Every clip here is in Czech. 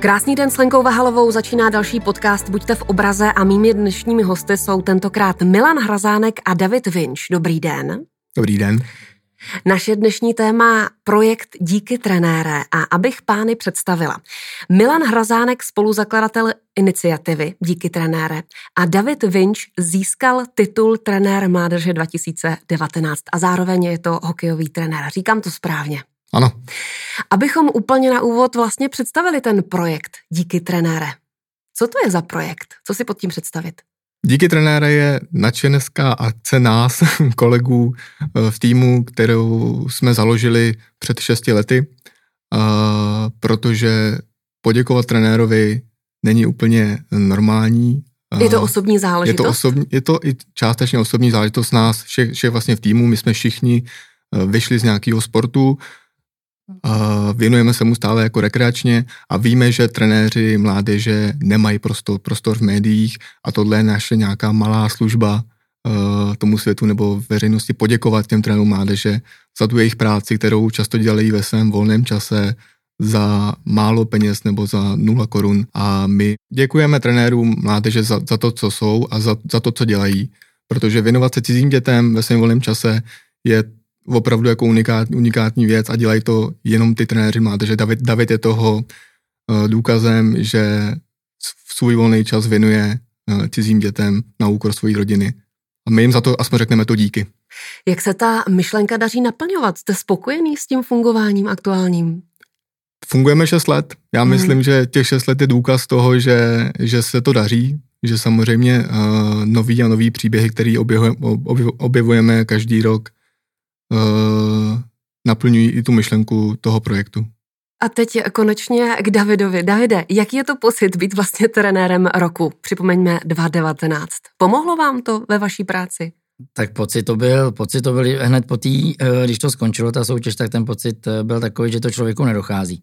Krásný den s Lenkou Vahalovou začíná další podcast Buďte v obraze a mými dnešními hosty jsou tentokrát Milan Hrazánek a David Vinč. Dobrý den. Dobrý den. Naše dnešní téma projekt Díky trenére a abych pány představila. Milan Hrazánek, spoluzakladatel iniciativy Díky trenére a David Vinč získal titul trenér mládeže 2019 a zároveň je to hokejový trenér. Říkám to správně. Ano. Abychom úplně na úvod vlastně představili ten projekt Díky trenére. Co to je za projekt? Co si pod tím představit? Díky trenére je nadšenecká akce nás, kolegů eh, v týmu, kterou jsme založili před šesti lety, protože poděkovat trenérovi není úplně normální. Je to osobní záležitost? Je to, osobní, je to i částečně osobní záležitost nás všech, všech vlastně v týmu. My jsme všichni eh, vyšli z nějakého sportu, věnujeme se mu stále jako rekreačně a víme, že trenéři mládeže nemají prostor, prostor v médiích a tohle je naše nějaká malá služba uh, tomu světu nebo veřejnosti poděkovat těm trenérům mládeže za tu jejich práci, kterou často dělají ve svém volném čase za málo peněz nebo za nula korun. A my děkujeme trenérům mládeže za, za to, co jsou a za, za to, co dělají, protože věnovat se cizím dětem ve svém volném čase je opravdu jako unikát, unikátní věc a dělají to jenom ty trenéři mládeže. David, David je toho uh, důkazem, že v svůj volný čas věnuje uh, cizím dětem na úkor své rodiny. A my jim za to aspoň řekneme to díky. Jak se ta myšlenka daří naplňovat? Jste spokojený s tím fungováním aktuálním? Fungujeme 6 let. Já hmm. myslím, že těch 6 let je důkaz toho, že, že se to daří, že samozřejmě uh, nový a nový příběhy, který objevujeme, objevujeme každý rok, uh, naplňují i tu myšlenku toho projektu. A teď konečně k Davidovi. Davide, jaký je to pocit být vlastně trenérem roku? Připomeňme 2019. Pomohlo vám to ve vaší práci? Tak pocit to byl, pocit to byl hned po té, eh, když to skončilo ta soutěž, tak ten pocit eh, byl takový, že to člověku nedochází.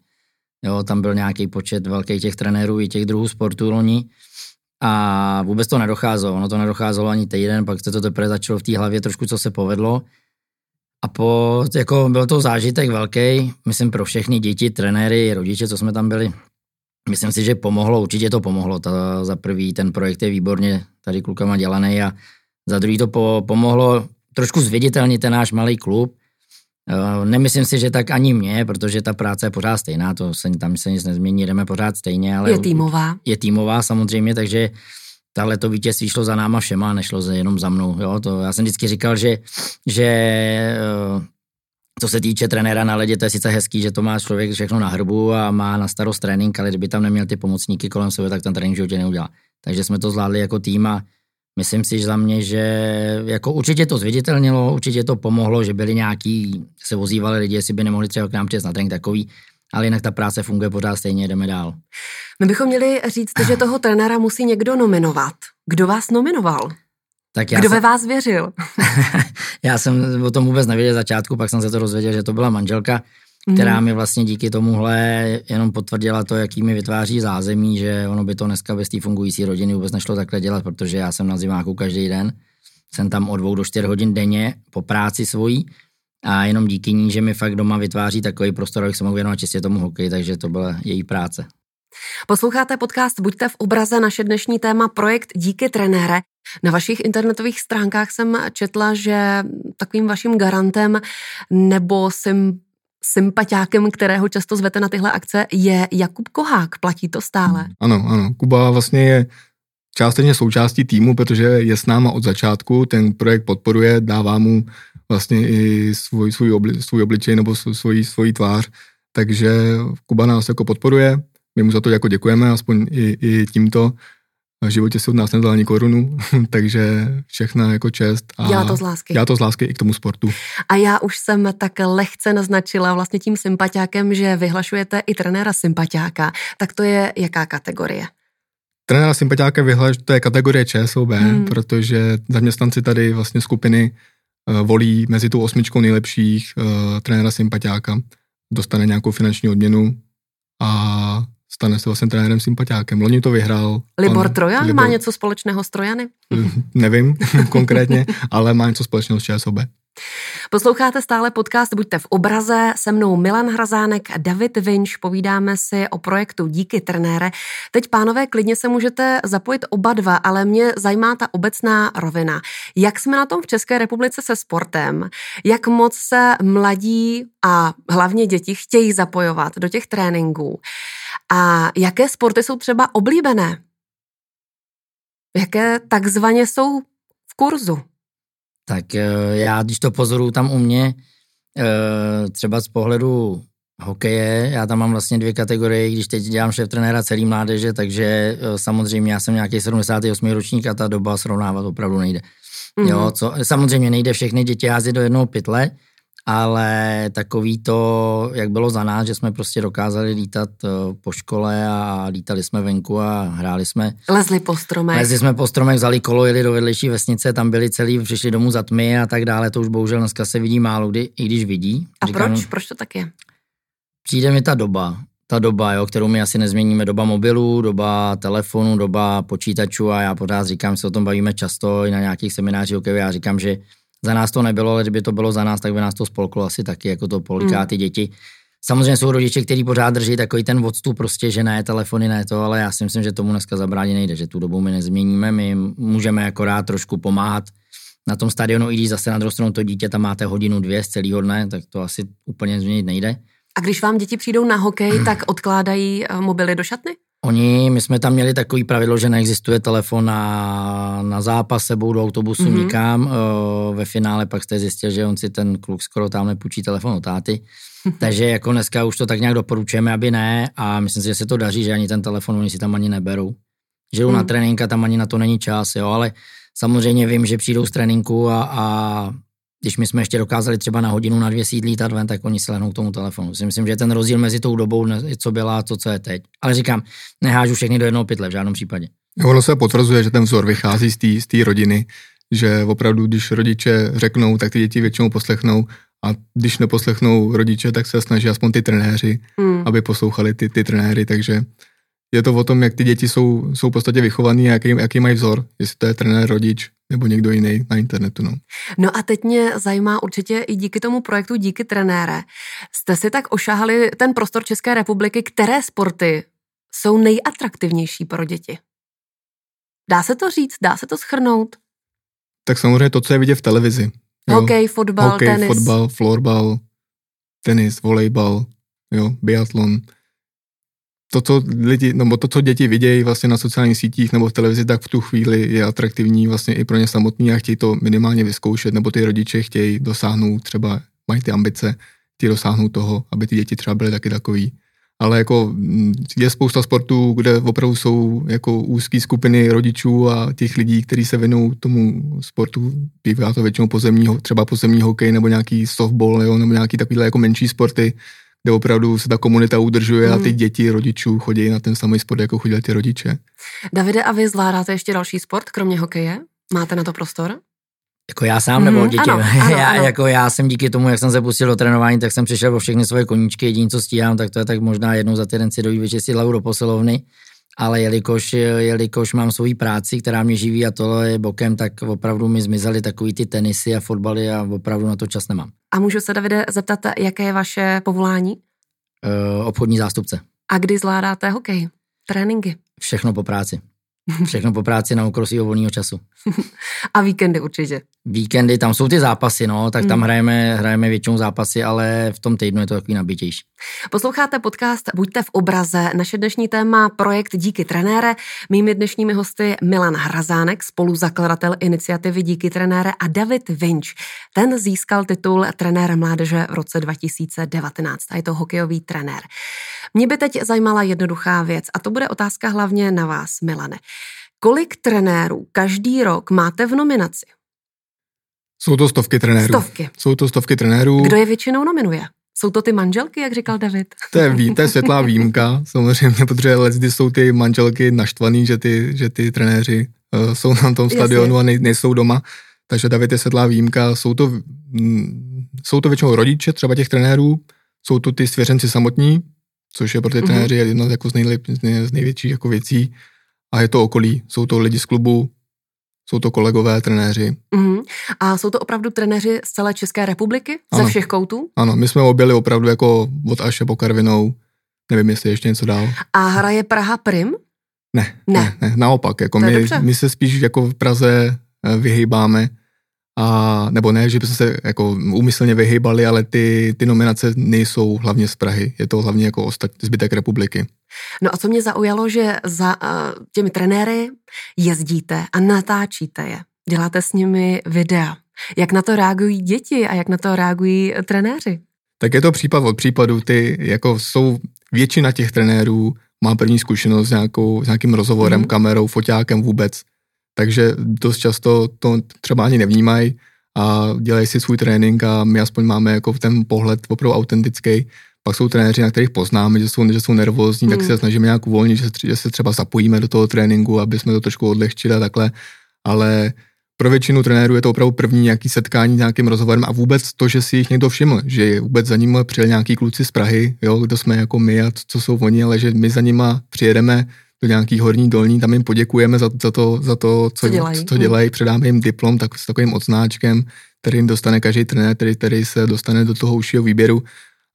Jo, tam byl nějaký počet velký těch trenérů i těch druhů sportů loni a vůbec to nedocházelo. Ono to nedocházelo ani týden, pak se to teprve začalo v té hlavě trošku, co se povedlo a po, jako byl to zážitek velký, myslím pro všechny děti, trenéry, rodiče, co jsme tam byli. Myslím si, že pomohlo, určitě to pomohlo. Ta, za prvý ten projekt je výborně tady klukama dělaný a za druhý to po, pomohlo trošku zviditelnit ten náš malý klub. Uh, nemyslím si, že tak ani mě, protože ta práce je pořád stejná, to se, tam se nic nezmění, jdeme pořád stejně. Ale je týmová. Je týmová samozřejmě, takže tahle to vítězství šlo za náma všema, nešlo jenom za mnou. Jo? To, já jsem vždycky říkal, že, že eh, co se týče trenéra na ledě, to je sice hezký, že to má člověk všechno na hrbu a má na starost trénink, ale kdyby tam neměl ty pomocníky kolem sebe, tak ten trénink v životě neudělá. Takže jsme to zvládli jako tým a myslím si že za mě, že jako určitě to zviditelnilo, určitě to pomohlo, že byli nějaký, se vozívali lidi, jestli by nemohli třeba k nám přijet na trénink takový, ale jinak ta práce funguje pořád stejně, jdeme dál. My bychom měli říct, že toho trenéra musí někdo nominovat. Kdo vás nominoval? Tak já Kdo jsem... ve vás věřil? já jsem o tom vůbec nevěděl začátku, pak jsem se to dozvěděl, že to byla manželka, která mm. mi vlastně díky tomuhle jenom potvrdila to, jaký mi vytváří zázemí, že ono by to dneska bez té fungující rodiny vůbec nešlo takhle dělat, protože já jsem na zimáku každý den, jsem tam od dvou do čtyř hodin denně po práci svojí a jenom díky ní, že mi fakt doma vytváří takový prostor, abych se mohl věnovat čistě tomu hokeji, takže to byla její práce. Posloucháte podcast Buďte v obraze, naše dnešní téma projekt Díky trenére. Na vašich internetových stránkách jsem četla, že takovým vaším garantem nebo sym, sympatiákem, kterého často zvete na tyhle akce, je Jakub Kohák. Platí to stále? Ano, ano. Kuba vlastně je částečně součástí týmu, protože je s náma od začátku, ten projekt podporuje, dává mu vlastně i svůj, svůj, obli, svůj obličej nebo svůj, svůj tvář, takže Kuba nás jako podporuje, my mu za to jako děkujeme, aspoň i, i tímto. V životě se od nás nedal ani korunu, takže všechna jako čest. A dělá to z lásky. Dělá to z lásky i k tomu sportu. A já už jsem tak lehce naznačila vlastně tím sympatiákem, že vyhlašujete i trenéra sympatiáka. Tak to je jaká kategorie? Trenéra sympatiáka vyhlaš, to je kategorie ČSOB, hmm. protože zaměstnanci tady vlastně skupiny uh, volí mezi tou osmičkou nejlepších uh, trenéra sympatiáka. Dostane nějakou finanční odměnu a stane se vlastně trenérem sympatiákem. Loni to vyhrál. Libor Trojan Libor... má něco společného s Trojany? Nevím konkrétně, ale má něco společného s ČSOB. Posloucháte stále podcast Buďte v obraze, se mnou Milan Hrazánek a David Vinč. Povídáme si o projektu Díky trenére. Teď, pánové, klidně se můžete zapojit oba dva, ale mě zajímá ta obecná rovina. Jak jsme na tom v České republice se sportem? Jak moc se mladí a hlavně děti chtějí zapojovat do těch tréninků? A jaké sporty jsou třeba oblíbené? Jaké takzvaně jsou v kurzu? Tak eh, já, když to pozoruju tam u mě, eh, třeba z pohledu hokeje, já tam mám vlastně dvě kategorie, když teď dělám šéf trenéra celý mládeže, takže eh, samozřejmě já jsem nějaký 78. ročník a ta doba srovnávat opravdu nejde. Mm-hmm. Jo, co, samozřejmě nejde všechny děti házet do jednoho pytle, ale takový to, jak bylo za nás, že jsme prostě dokázali lítat eh, po škole a lítali jsme venku a hráli jsme. Lezli po stromech. Lezli jsme po stromech, vzali kolo, jeli do vedlejší vesnice, tam byli celý, přišli domů za tmy a tak dále, to už bohužel dneska se vidí málo kdy, i když vidí. A Říkám, proč? Proč to tak je? Přijde mi ta doba, ta doba, jo, kterou my asi nezměníme, doba mobilů, doba telefonu, doba počítačů a já pořád říkám, se o tom bavíme často i na nějakých seminářích, okay, já říkám, že za nás to nebylo, ale kdyby to bylo za nás, tak by nás to spolklo asi taky, jako to poliká mm. ty děti. Samozřejmě jsou rodiče, kteří pořád drží takový ten odstup, prostě, že ne, telefony ne to, ale já si myslím, že tomu dneska zabránit nejde, že tu dobu my nezměníme, my můžeme akorát trošku pomáhat na tom stadionu, i když zase na druhou stranu to dítě tam máte hodinu, dvě z celého dne, tak to asi úplně změnit nejde. A když vám děti přijdou na hokej, tak odkládají eh, mobily do šatny? Oni, my jsme tam měli takový pravidlo, že neexistuje telefon na, na zápas sebou do autobusu mm-hmm. nikam. Ve finále pak jste zjistil, že on si ten kluk skoro tam nepůjčí telefon od táty. Takže jako dneska už to tak nějak doporučujeme, aby ne a myslím si, že se to daří, že ani ten telefon oni si tam ani neberou. Že jdou mm. na tréninka, tam ani na to není čas, jo, ale samozřejmě vím, že přijdou z tréninku a, a když my jsme ještě dokázali třeba na hodinu, na dvě sídlí ta ven, tak oni se lehnou k tomu telefonu. Si myslím, že ten rozdíl mezi tou dobou, co byla a to, co je teď. Ale říkám, nehážu všechny do jednoho pytle v žádném případě. Ono se potvrzuje, že ten vzor vychází z té rodiny, že opravdu, když rodiče řeknou, tak ty děti většinou poslechnou a když neposlechnou rodiče, tak se snaží aspoň ty trenéři, hmm. aby poslouchali ty, ty trenéry, takže je to o tom, jak ty děti jsou, jsou v podstatě vychovaný, jaký, jaký mají vzor, jestli to je trenér, rodič nebo někdo jiný na internetu. No. no a teď mě zajímá určitě i díky tomu projektu Díky trenére. Jste si tak ošahali ten prostor České republiky, které sporty jsou nejatraktivnější pro děti? Dá se to říct? Dá se to schrnout? Tak samozřejmě to, co je vidět v televizi. Jo? Hokej, fotbal, Hokej, tenis. fotbal, florbal, tenis, volejbal, jo, biatlon to, co lidi, nebo to, co děti vidějí vlastně na sociálních sítích nebo v televizi, tak v tu chvíli je atraktivní vlastně i pro ně samotný a chtějí to minimálně vyzkoušet, nebo ty rodiče chtějí dosáhnout třeba, mají ty ambice, chtějí dosáhnout toho, aby ty děti třeba byly taky takový. Ale jako mm, je spousta sportů, kde opravdu jsou jako úzké skupiny rodičů a těch lidí, kteří se věnují tomu sportu. Bývá to většinou pozemní, třeba pozemní hokej nebo nějaký softball jo, nebo nějaký takovýhle jako menší sporty, kde opravdu se ta komunita udržuje hmm. a ty hmm. děti rodičů chodí na ten samý sport, jako chodili ty rodiče. Davide, a vy zvládáte ještě další sport, kromě hokeje? Máte na to prostor? Jako já sám nebo mm, děti? Ano, ano, já, ano. Jako já jsem díky tomu, jak jsem se pustil do trénování, tak jsem přišel o všechny svoje koníčky. Jediné, co stíhám, tak to je tak možná jednou za týden si dojít vyčistit hlavu do posilovny. Ale jelikož, jelikož mám svoji práci, která mě živí a tohle je bokem, tak opravdu mi zmizely takový ty tenisy a fotbaly a opravdu na to čas nemám. A můžu se, Davide, zeptat, jaké je vaše povolání? Uh, obchodní zástupce. A kdy zvládáte hokej? Tréninky? Všechno po práci. Všechno po práci na úkor svého volného času. A víkendy určitě. Víkendy, tam jsou ty zápasy, no, tak tam hmm. hrajeme, hrajeme většinou zápasy, ale v tom týdnu je to takový nabitější. Posloucháte podcast Buďte v obraze. Naše dnešní téma projekt Díky trenére. Mými dnešními hosty Milan Hrazánek, spoluzakladatel iniciativy Díky trenére a David Vinč. Ten získal titul trenéra mládeže v roce 2019 a je to hokejový trenér. Mě by teď zajímala jednoduchá věc a to bude otázka hlavně na vás, Milane. Kolik trenérů každý rok máte v nominaci? Jsou to stovky trenérů. Stovky. Jsou to stovky trenérů. Kdo je většinou nominuje? Jsou to ty manželky, jak říkal David? To je, ví, to je světlá výjimka, samozřejmě, protože ledy jsou ty manželky naštvaný, že ty, že ty trenéři uh, jsou na tom stadionu Jasně. a nej, nejsou doma. Takže David je světlá výjimka. Jsou to, mm, jsou to většinou rodiče třeba těch trenérů, jsou to ty svěřenci samotní, což je pro ty mm-hmm. trenéři jedna jako z, nejlep, z největších jako věcí. A je to okolí, jsou to lidi z klubu, jsou to kolegové, trenéři. Uh-huh. A jsou to opravdu trenéři z celé České republiky? Ano. Ze všech koutů? Ano, my jsme objeli opravdu jako od Aše po Karvinou, nevím, jestli ještě něco dál. A hraje Praha Prim? Ne, ne, ne, ne naopak, jako my, my se spíš jako v Praze eh, vyhýbáme a, nebo ne, že bychom se jako úmyslně vyhýbali, ale ty, ty nominace nejsou hlavně z Prahy, je to hlavně jako ostat, zbytek republiky. No a co mě zaujalo, že za uh, těmi trenéry jezdíte a natáčíte je, děláte s nimi videa. Jak na to reagují děti a jak na to reagují trenéři? Tak je to případ od případu, ty jako jsou, většina těch trenérů má první zkušenost s, nějakou, s nějakým rozhovorem, mm. kamerou, foťákem vůbec takže dost často to třeba ani nevnímají a dělají si svůj trénink a my aspoň máme jako ten pohled opravdu autentický. Pak jsou trenéři, na kterých poznáme, že jsou, že jsou nervózní, mm. tak se hmm. snažíme nějak uvolnit, že, že se třeba zapojíme do toho tréninku, aby jsme to trošku odlehčili a takhle. Ale pro většinu trenérů je to opravdu první nějaký setkání s nějakým rozhovorem a vůbec to, že si jich někdo všiml, že vůbec za ním přijel nějaký kluci z Prahy, jo, kdo jsme jako my a co jsou oni, ale že my za nima přijedeme, do nějaký horní dolní, tam jim poděkujeme za, za, to, za to, co, co dělají, co dělají předáme jim diplom tak, s takovým odznáčkem, který jim dostane každý trenér, který, který se dostane do toho užšího výběru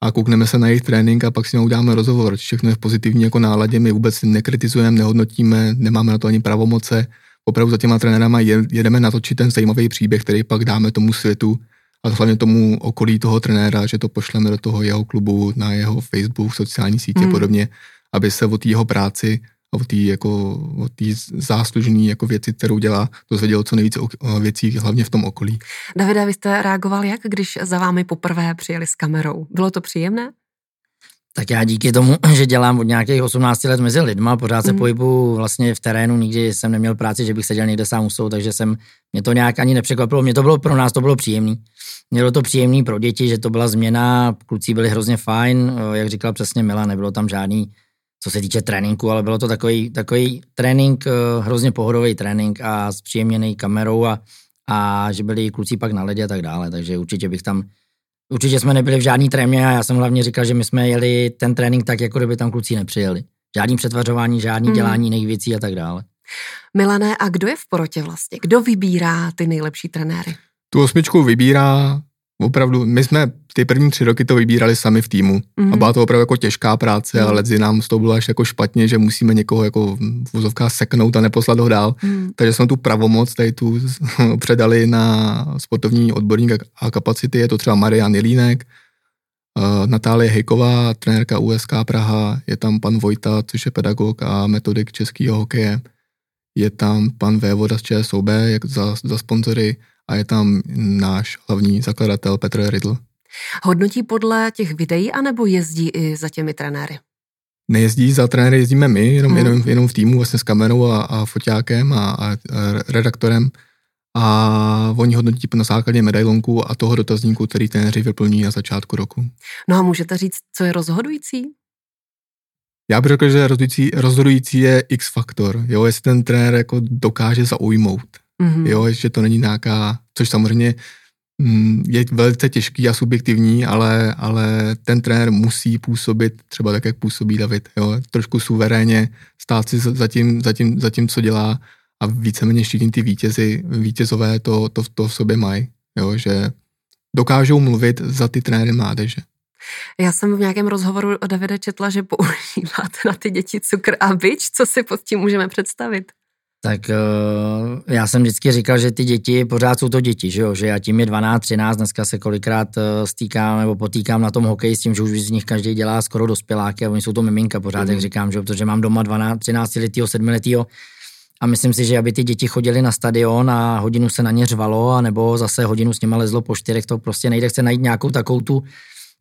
a koukneme se na jejich trénink a pak si uděláme rozhovor. Všechno je v pozitivní jako náladě, my vůbec nekritizujeme, nehodnotíme, nemáme na to ani pravomoce. Opravdu za těma trenérama jedeme natočit ten zajímavý příběh, který pak dáme tomu světu a hlavně tomu okolí toho trenéra, že to pošleme do toho jeho klubu, na jeho Facebook, sociální sítě hmm. podobně, aby se o jeho práci o té jako, o záslužný jako věci, kterou dělá, dozvěděl co nejvíce věcí, hlavně v tom okolí. Davide, vy jste reagoval jak, když za vámi poprvé přijeli s kamerou? Bylo to příjemné? Tak já díky tomu, že dělám od nějakých 18 let mezi lidma, pořád se mm. pohybu vlastně v terénu, nikdy jsem neměl práci, že bych seděl někde sám u sou, takže jsem, mě to nějak ani nepřekvapilo, mě to bylo pro nás, to bylo příjemný. Mělo to příjemný pro děti, že to byla změna, kluci byli hrozně fajn, jak říkala přesně Mila, nebylo tam žádný co se týče tréninku, ale bylo to takový, takový trénink, eh, hrozně pohodový trénink a s příjemněný kamerou a, a že byli kluci pak na ledě a tak dále, takže určitě bych tam, určitě jsme nebyli v žádný trémě a já jsem hlavně říkal, že my jsme jeli ten trénink tak, jako kdyby tam kluci nepřijeli. Žádný přetvařování, žádný hmm. dělání jiných věcí a tak dále. Milané, a kdo je v porotě vlastně? Kdo vybírá ty nejlepší trenéry? Tu osmičku vybírá opravdu, my jsme ty první tři roky to vybírali sami v týmu mm-hmm. a mhm. byla to opravdu jako těžká práce, mm-hmm. ale nám z toho bylo až jako špatně, že musíme někoho jako v úzovkách seknout a neposlat ho dál. Mm-hmm. Takže jsme tu pravomoc tady tu předali na sportovní odborník a kapacity, je to třeba Marian Jelínek, uh, Natálie Hejková, trenérka USK Praha, je tam pan Vojta, což je pedagog a metodik českého hokeje, je tam pan Vévoda z ČSOB jak za, za sponzory, a je tam náš hlavní zakladatel Petr Rydl. Hodnotí podle těch videí anebo jezdí i za těmi trenéry? Nejezdí za trenéry, jezdíme my, jenom, hmm. jenom, jenom v týmu vlastně s kamerou a, a foťákem a, a, redaktorem a oni hodnotí na základě medailonku a toho dotazníku, který trenéři vyplní na začátku roku. No a můžete říct, co je rozhodující? Já bych řekl, že rozhodující, rozhodující je X-faktor, jo, jestli ten trenér jako dokáže zaujmout mm-hmm. jo, že to není nějaká, což samozřejmě mm, je velice těžký a subjektivní, ale, ale ten trenér musí působit třeba tak, jak působí David, jo, trošku suverénně, stát si za tím, za tím, za tím co dělá a víceméně všichni ty vítězi, vítězové to, to, to v sobě mají, jo, že dokážou mluvit za ty trenéry mládeže. Já jsem v nějakém rozhovoru o Davide četla, že používáte na ty děti cukr a bič. Co si pod tím můžeme představit? Tak uh, já jsem vždycky říkal, že ty děti pořád jsou to děti, že jo, že já tím je 12, 13, dneska se kolikrát uh, stýkám nebo potýkám na tom hokeji s tím, že už z nich každý dělá skoro dospěláky a oni jsou to miminka pořád, mm. jak říkám, že jo, protože mám doma 12, 13 letýho, 7 letýho a myslím si, že aby ty děti chodili na stadion a hodinu se na ně řvalo, a nebo zase hodinu s nimi lezlo po čtyřech, to prostě nejde, chce najít nějakou takovou tu,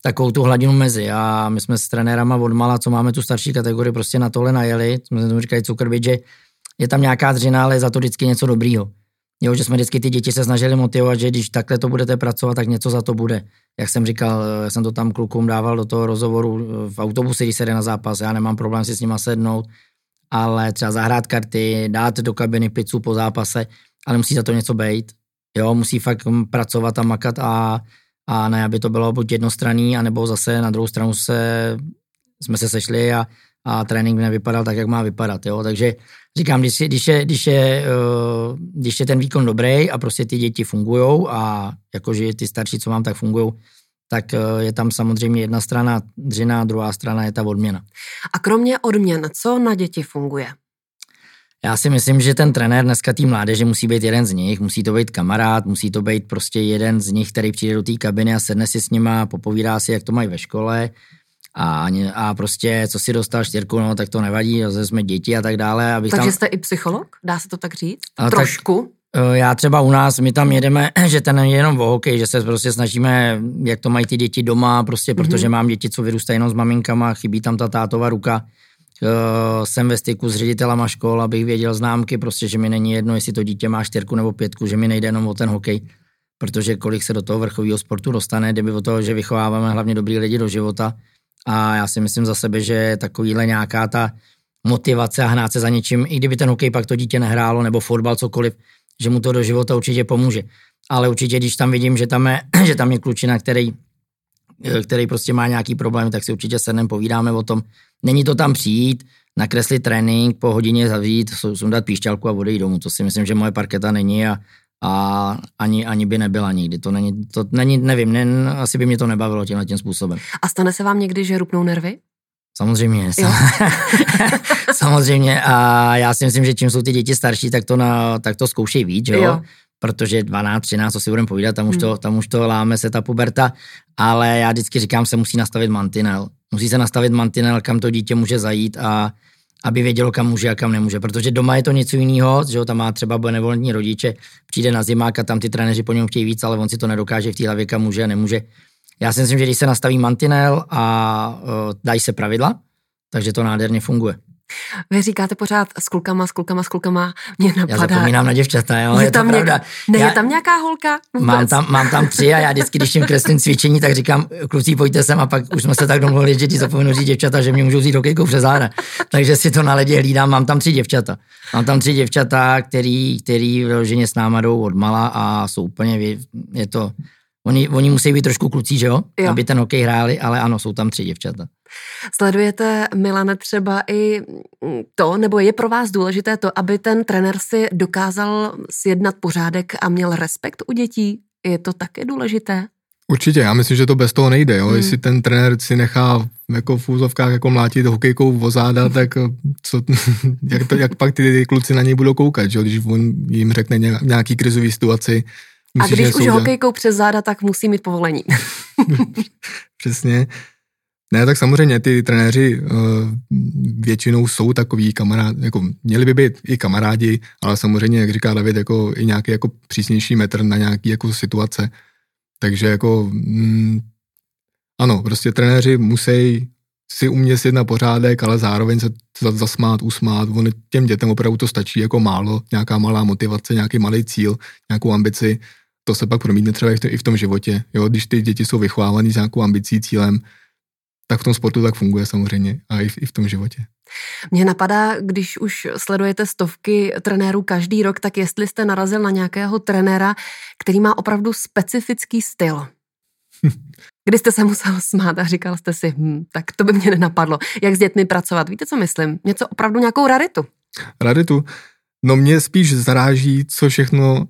takovou tu hladinu mezi. A my jsme s trenérama odmala, co máme tu starší kategorii, prostě na tohle najeli, jsme tomu říkali cukr, že je tam nějaká dřina, ale je za to vždycky něco dobrýho. Jo, že jsme vždycky ty děti se snažili motivovat, že když takhle to budete pracovat, tak něco za to bude. Jak jsem říkal, já jsem to tam klukům dával do toho rozhovoru v autobuse, když se jde na zápas, já nemám problém si s nima sednout, ale třeba zahrát karty, dát do kabiny pizzu po zápase, ale musí za to něco být. Jo, musí fakt pracovat a makat a, a ne, aby to bylo buď jednostranný, anebo zase na druhou stranu se, jsme se sešli a, a trénink nevypadal tak, jak má vypadat. Jo? Takže říkám, když je, když, je, když, je, uh, když je ten výkon dobrý a prostě ty děti fungují a jakože ty starší, co mám, tak fungují, tak uh, je tam samozřejmě jedna strana dřina, druhá strana je ta odměna. A kromě odměn, co na děti funguje? Já si myslím, že ten trenér dneska té mládeže musí být jeden z nich, musí to být kamarád, musí to být prostě jeden z nich, který přijde do té kabiny a sedne si s nima, popovídá si, jak to mají ve škole a, a prostě, co si dostal čtyřku, no tak to nevadí, zase jsme děti a tak dále. Abych Takže tam... jste i psycholog, dá se to tak říct? A Trošku? Tak, eh, já třeba u nás, my tam jedeme, že ten není jenom o hokej, že se prostě snažíme, jak to mají ty děti doma, prostě protože mm-hmm. mám děti, co vyrůstají jenom s maminkama, chybí tam ta tátová ruka, Uh, jsem ve styku s ředitelama škol, abych věděl známky, prostě, že mi není jedno, jestli to dítě má čtyřku nebo pětku, že mi nejde jenom o ten hokej, protože kolik se do toho vrchového sportu dostane, kdyby o toho, že vychováváme hlavně dobrý lidi do života. A já si myslím za sebe, že takovýhle nějaká ta motivace a hnát se za něčím, i kdyby ten hokej pak to dítě nehrálo, nebo fotbal, cokoliv, že mu to do života určitě pomůže. Ale určitě, když tam vidím, že tam je, že tam je klučina, který Eh, který prostě má nějaký problém, tak si určitě sednem povídáme o tom. Není to tam přijít, nakreslit trénink, po hodině zavít, sundat píšťalku a odejít domů. To si myslím, že moje parketa není a, a ani, ani by nebyla nikdy. To není, to není nevím, ne, asi by mě to nebavilo tímhle tím způsobem. A stane se vám někdy, že rupnou nervy? Samozřejmě, samozřejmě a já si myslím, že čím jsou ty děti starší, tak to, na, tak to zkoušejí víc, jo? jo protože 12, 13, co si budeme povídat, tam už, to, hmm. tam už to láme se ta puberta, ale já vždycky říkám, se musí nastavit mantinel. Musí se nastavit mantinel, kam to dítě může zajít a aby vědělo, kam může a kam nemůže. Protože doma je to něco jiného, že tam má třeba benevolentní rodiče, přijde na zimák a tam ty trenéři po něm chtějí víc, ale on si to nedokáže v té hlavě, kam může a nemůže. Já si myslím, že když se nastaví mantinel a uh, dají se pravidla, takže to nádherně funguje. Vy říkáte pořád s klukama, s klukama, s klukama. Mě napadá... Já zapomínám na děvčata, jo, je, je tam to pravda. Ne, já... je tam nějaká holka? Vůbec. Mám tam, mám tam tři a já vždycky, když jim kreslím cvičení, tak říkám, kluci, pojďte sem a pak už jsme se tak domluvili, že ti zapomenu říct děvčata, že mě můžou vzít hokejkou přes záda. Takže si to na ledě hlídám, mám tam tři děvčata. Mám tam tři děvčata, který, který vyloženě s náma jdou odmala a jsou úplně, je to, Oni, oni musí být trošku kluci, že jo? jo? Aby ten hokej hráli, ale ano, jsou tam tři děvčata. Sledujete, Milane, třeba i to, nebo je pro vás důležité to, aby ten trenér si dokázal sjednat pořádek a měl respekt u dětí? Je to také důležité? Určitě, já myslím, že to bez toho nejde. Jo? Hmm. Jestli ten trenér si nechá jako v úzovkách jako mlátit hokejkou v záda, tak co, jak, to, jak pak ty kluci na něj budou koukat, že? když on jim řekne nějaký krizový situaci, Myslíš, a když už hokejkou přes záda, tak musí mít povolení. Přesně. Ne, tak samozřejmě ty trenéři uh, většinou jsou takový kamarád, jako měli by být i kamarádi, ale samozřejmě, jak říká David, jako i nějaký jako přísnější metr na nějaký jako situace. Takže jako mm, ano, prostě trenéři musí si umět na pořádek, ale zároveň se zasmát, usmát. On těm dětem opravdu to stačí jako málo, nějaká malá motivace, nějaký malý cíl, nějakou ambici to se pak promítne třeba i v tom životě. Jo? Když ty děti jsou vychovávané s nějakou ambicí, cílem, tak v tom sportu tak funguje samozřejmě a i v, i v tom životě. Mně napadá, když už sledujete stovky trenérů každý rok, tak jestli jste narazil na nějakého trenéra, který má opravdu specifický styl. Kdy jste se musel smát a říkal jste si, hm, tak to by mě nenapadlo. Jak s dětmi pracovat? Víte, co myslím? Něco opravdu nějakou raritu. Raritu? No mě spíš zaráží, co všechno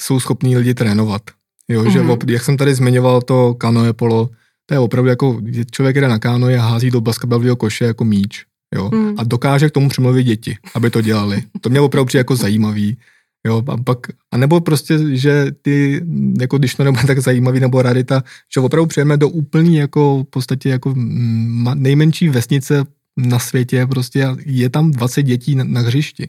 jsou schopní lidi trénovat. Jo, mm-hmm. že mhm. jak jsem tady zmiňoval to kanoe polo, to je opravdu jako, člověk jde na kánoje a hází do basketbalového koše jako míč. Jo, mm. a dokáže k tomu přemluvit děti, aby to dělali. To mě opravdu přijde jako zajímavý. Jo, a pak, a nebo prostě, že ty, jako když to nebude tak zajímavý, nebo rarita, že opravdu přijeme do úplný, jako v podstatě jako nejmenší vesnice na světě, prostě je tam 20 dětí na, na hřišti.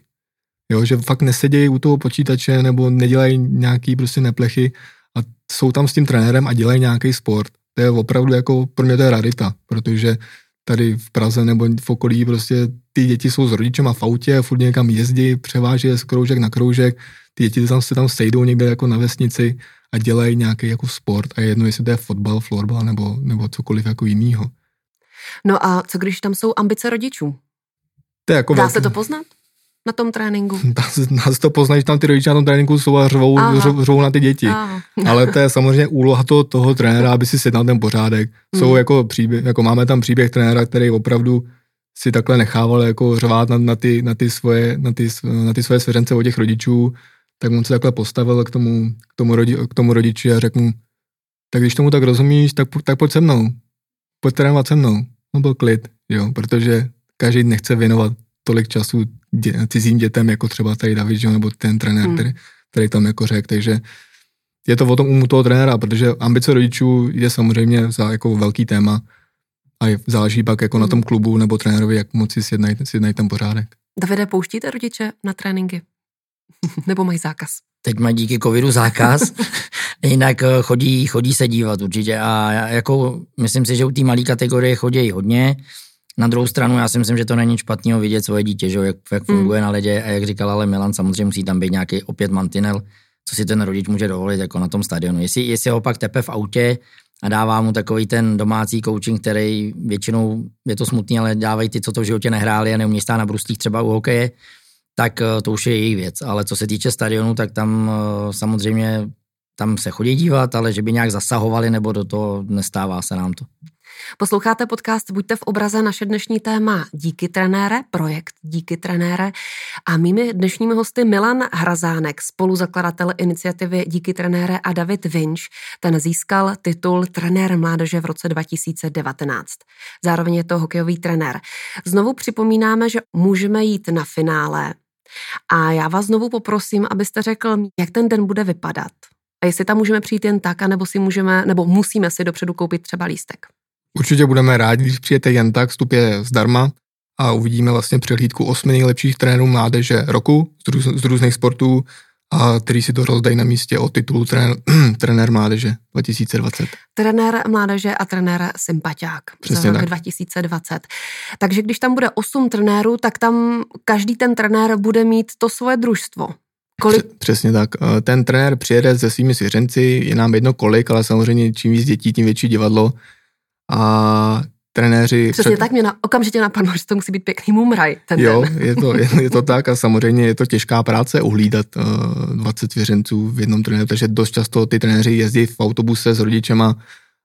Jo, že fakt nesedějí u toho počítače nebo nedělají nějaký prostě neplechy a jsou tam s tím trenérem a dělají nějaký sport. To je opravdu jako, pro mě to je rarita, protože tady v Praze nebo v okolí prostě ty děti jsou s rodičem a v autě, furt někam jezdí, převáží z kroužek na kroužek, ty děti tam se tam sejdou někde jako na vesnici a dělají nějaký jako sport a je jedno, jestli to je fotbal, florbal nebo, nebo cokoliv jako jinýho. No a co když tam jsou ambice rodičů? To je jako Dá se to poznat? Na tom tréninku? Nás to poznají, že tam ty rodiče na tom tréninku jsou a řvou, řvou na ty děti. Aha. Ale to je samozřejmě úloha toho, toho trenéra, aby si sjednal ten pořádek. Hmm. Jsou jako příběh, jako máme tam příběh trenéra, který opravdu si takhle nechával jako řvát na, na, ty, na, ty svoje, na, ty, na ty svoje svěřence od těch rodičů, tak on se takhle postavil k tomu, k tomu, rodi, k tomu rodiči a řekl mu, tak když tomu tak rozumíš, tak, tak pojď se mnou, pojď trénovat se mnou. No byl klid, jo, protože každý nechce věnovat tolik času dě, cizím dětem, jako třeba tady David, jo, nebo ten trenér, hmm. který, který tam jako řekl, takže je to o tom umu toho trenéra, protože ambice rodičů je samozřejmě za jako velký téma a záleží pak jako hmm. na tom klubu nebo trenérovi, jak moci sjednají, sjednají ten pořádek. Davide, pouštíte rodiče na tréninky? nebo mají zákaz? Teď mají díky covidu zákaz, jinak eh, chodí, chodí se dívat určitě a jako myslím si, že u té malé kategorie chodí hodně, na druhou stranu, já si myslím, že to není špatného vidět svoje dítě, že jak, jak hmm. funguje mm. na ledě a jak říkal ale Milan, samozřejmě musí tam být nějaký opět mantinel, co si ten rodič může dovolit jako na tom stadionu. Jestli, jestli ho pak tepe v autě a dává mu takový ten domácí coaching, který většinou je to smutný, ale dávají ty, co to v životě nehráli a neumí stát na bruslích třeba u hokeje, tak eh, to už je její věc. Ale co se týče stadionu, tak tam eh, samozřejmě tam se chodí dívat, ale že by nějak zasahovali nebo do toho nestává se nám to. Posloucháte podcast Buďte v obraze naše dnešní téma Díky trenére, projekt Díky trenére a mými dnešními hosty Milan Hrazánek, spoluzakladatel iniciativy Díky trenére a David Vinč. Ten získal titul trenér mládeže v roce 2019. Zároveň je to hokejový trenér. Znovu připomínáme, že můžeme jít na finále a já vás znovu poprosím, abyste řekl, jak ten den bude vypadat. A jestli tam můžeme přijít jen tak, anebo si můžeme, nebo musíme si dopředu koupit třeba lístek. Určitě budeme rádi, když přijete jen tak, vstup je zdarma a uvidíme vlastně přehlídku osmi nejlepších trenérů mládeže roku z, růz, z různých sportů, a který si to rozdají na místě o titulu trenér, trenér mládeže 2020. Trenér mládeže a trenér sympatiák Přesně za rok 2020. Takže když tam bude osm trenérů, tak tam každý ten trenér bude mít to svoje družstvo. Kolik? Přesně tak. Ten trenér přijede se svými svěřenci, je nám jedno kolik, ale samozřejmě čím víc dětí, tím větší divadlo a trenéři... Přesně před... tak mě na, okamžitě napadlo, že to musí být pěkný mumraj. Ten jo, den. je to, je, je to tak a samozřejmě je to těžká práce uhlídat uh, 20 svěřenců v jednom trenéru, takže dost často ty trenéři jezdí v autobuse s rodičema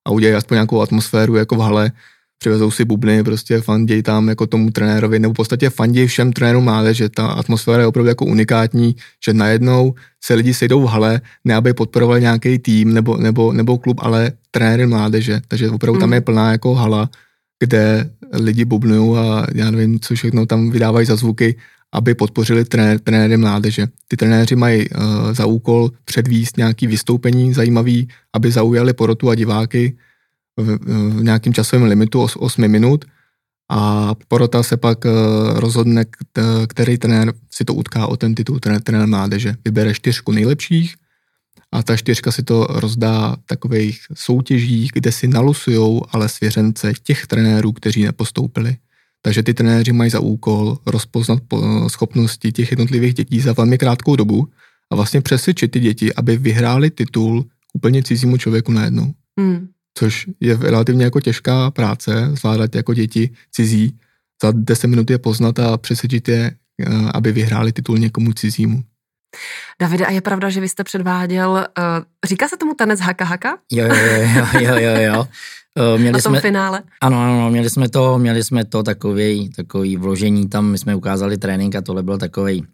a udělají aspoň nějakou atmosféru jako v hale, přivezou si bubny, prostě fanděj tam jako tomu trenérovi, nebo v podstatě fanděj všem trenérům že Ta atmosféra je opravdu jako unikátní, že najednou se lidi sejdou v hale, ne aby podporovali nějaký tým nebo, nebo, nebo klub, ale trenéry mládeže. Takže opravdu mm. tam je plná jako hala, kde lidi bubnují a já nevím, co všechno tam vydávají za zvuky, aby podpořili trenér, trenéry mládeže. Ty trenéři mají uh, za úkol předvíst nějaký vystoupení zajímavý, aby zaujali porotu a diváky, v, v nějakým časovém limitu 8 minut a porota se pak eh, rozhodne, který trenér si to utká o ten titul trenér, trenér mládeže. Vybere čtyřku nejlepších a ta čtyřka si to rozdá v takových soutěžích, kde si nalusujou ale svěřence těch trenérů, kteří nepostoupili. Takže ty trenéři mají za úkol rozpoznat schopnosti těch jednotlivých dětí za velmi krátkou dobu a vlastně přesvědčit ty děti, aby vyhráli titul úplně cizímu člověku najednou. Hmm což je relativně jako těžká práce, zvládat jako děti cizí, za 10 minut je poznat a přesvědčit je, eh, aby vyhráli titul někomu cizímu. Davide, a je pravda, že vy jste předváděl, uh, říká se tomu tanec haka haka? Jo, jo, jo, jo, jo, jo. Uh, měli Na tom jsme, finále? Ano, ano, měli jsme to, měli jsme to takový, takový vložení tam, my jsme ukázali trénink a tohle byl takový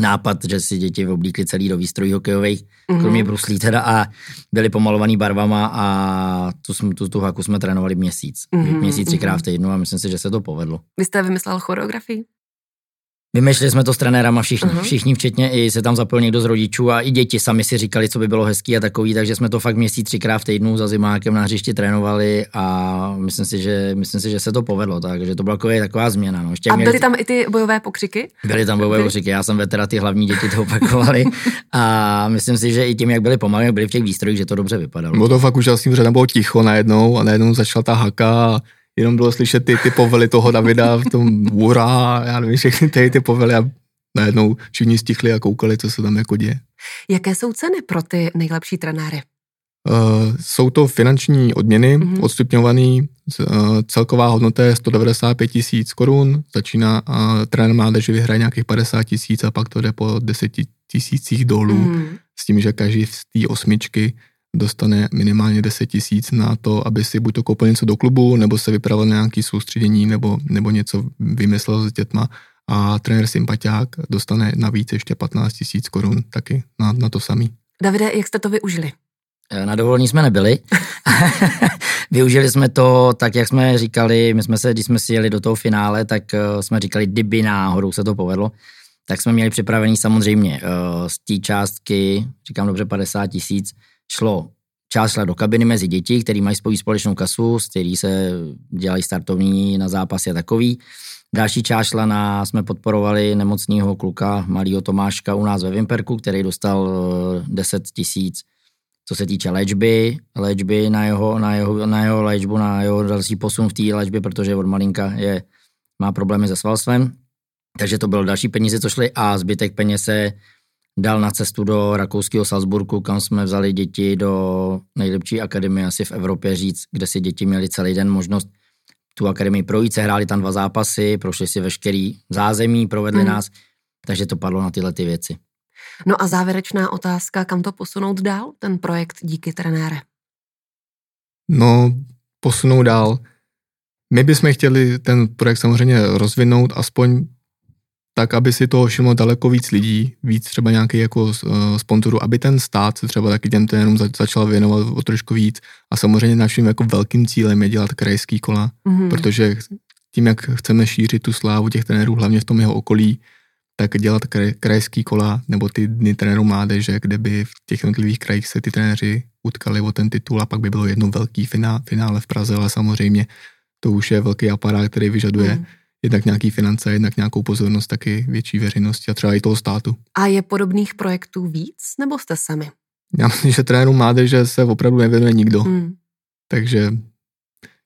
nápad, že si děti oblíkly celý do výstrojí hokejových, mm-hmm. kromě bruslí teda, a byly pomalovaný barvama a tu, tu, tu haku jsme trénovali měsíc. Mm-hmm. Měsíc třikrát v týdnu a myslím si, že se to povedlo. Vy jste vymyslel choreografii? Vymýšleli jsme to s trenérama všichni, uh-huh. všichni včetně i se tam zapojil někdo z rodičů a i děti sami si říkali, co by bylo hezký a takový, takže jsme to fakt měsíc třikrát v týdnu za zimákem na hřišti trénovali a myslím si, že, myslím si, že se to povedlo, takže to byla taková, taková změna. No. Ještě a byly tam i ty bojové pokřiky? Byly tam bojové byly. pokřiky, já jsem veteran, ty hlavní děti to opakovali a myslím si, že i tím, jak byli pomalé, byli v těch výstrojích, že to dobře vypadalo. Bylo to fakt úžasný, že tam bylo ticho najednou a najednou začala ta haka jenom bylo slyšet ty, ty povely toho Davida v tom úra, já nevím, všechny ty, ty povely a najednou všichni stichli a koukali, co se tam jako děje. Jaké jsou ceny pro ty nejlepší trenéry? Uh, jsou to finanční odměny, mm-hmm. odstupňovaný, uh, celková hodnota je 195 tisíc korun, začíná uh, trenér mládeže vyhraje nějakých 50 tisíc a pak to jde po 10 tisících dolů, mm. s tím, že každý z té osmičky dostane minimálně 10 tisíc na to, aby si buď to koupil něco do klubu, nebo se vypravil na nějaký soustředění, nebo, nebo něco vymyslel s dětma a trenér Sympatiák dostane navíc ještě 15 tisíc korun taky na, na to samý. Davide, jak jste to využili? Eh, na dovolení jsme nebyli. Využili jsme to tak, jak jsme říkali, my jsme se, když jsme si jeli do toho finále, tak eh, jsme říkali, kdyby náhodou se to povedlo, tak jsme měli připravený samozřejmě eh, z té částky, říkám dobře 50 tisíc, šlo část do kabiny mezi děti, který mají spojí společnou kasu, z který se dělají startovní na zápasy a takový. Další část šla na, jsme podporovali nemocného kluka, malého Tomáška u nás ve Vimperku, který dostal 10 tisíc co se týče léčby, léčby na jeho, na jeho, na jeho léčbu, na jeho další posun v té léčbě, protože od malinka je, má problémy se svalstvem. Takže to bylo další peníze, co šly a zbytek peněz se dal na cestu do rakouského Salzburgu, kam jsme vzali děti do nejlepší akademie asi v Evropě říct, kde si děti měli celý den možnost tu akademii projít, se hráli tam dva zápasy, prošli si veškerý zázemí, provedli hmm. nás, takže to padlo na tyhle ty věci. No a závěrečná otázka, kam to posunout dál, ten projekt díky trenére? No, posunout dál. My bychom chtěli ten projekt samozřejmě rozvinout aspoň tak, aby si to všimlo daleko víc lidí, víc třeba nějakých jako uh, sponsorů, aby ten stát se třeba taky těm trenérům za, začal věnovat o trošku víc. A samozřejmě naším jako velkým cílem je dělat krajský kola, mm-hmm. protože tím, jak chceme šířit tu slávu těch trenérů, hlavně v tom jeho okolí, tak dělat kraj, krajský kola nebo ty dny trenérů mládeže, kde by v těch jednotlivých krajích se ty trenéři utkali o ten titul a pak by bylo jedno velký finále, finále v Praze, ale samozřejmě to už je velký aparát, který vyžaduje mm. Jednak nějaký finance, jednak nějakou pozornost taky větší veřejnosti a třeba i toho státu. A je podobných projektů víc, nebo jste sami? Já myslím, že trenérů mládeže se opravdu nevěnuje nikdo. Mm. Takže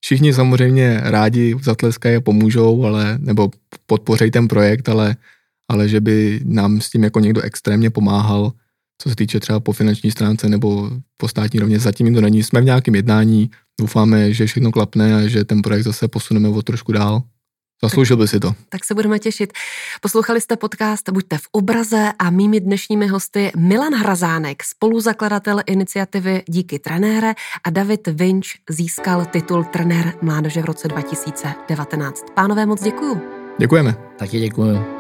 všichni samozřejmě rádi zatleskají a pomůžou, ale, nebo podpořejí ten projekt, ale ale že by nám s tím jako někdo extrémně pomáhal, co se týče třeba po finanční stránce nebo po státní rovně, zatím to není. Jsme v nějakém jednání, doufáme, že všechno klapne a že ten projekt zase posuneme o trošku dál. Zasloužil by si to. Tak se budeme těšit. Poslouchali jste podcast Buďte v obraze a mými dnešními hosty Milan Hrazánek, spoluzakladatel iniciativy Díky trenére a David Vinč získal titul trenér mládeže v roce 2019. Pánové, moc děkuju. Děkujeme. Taky děkuju.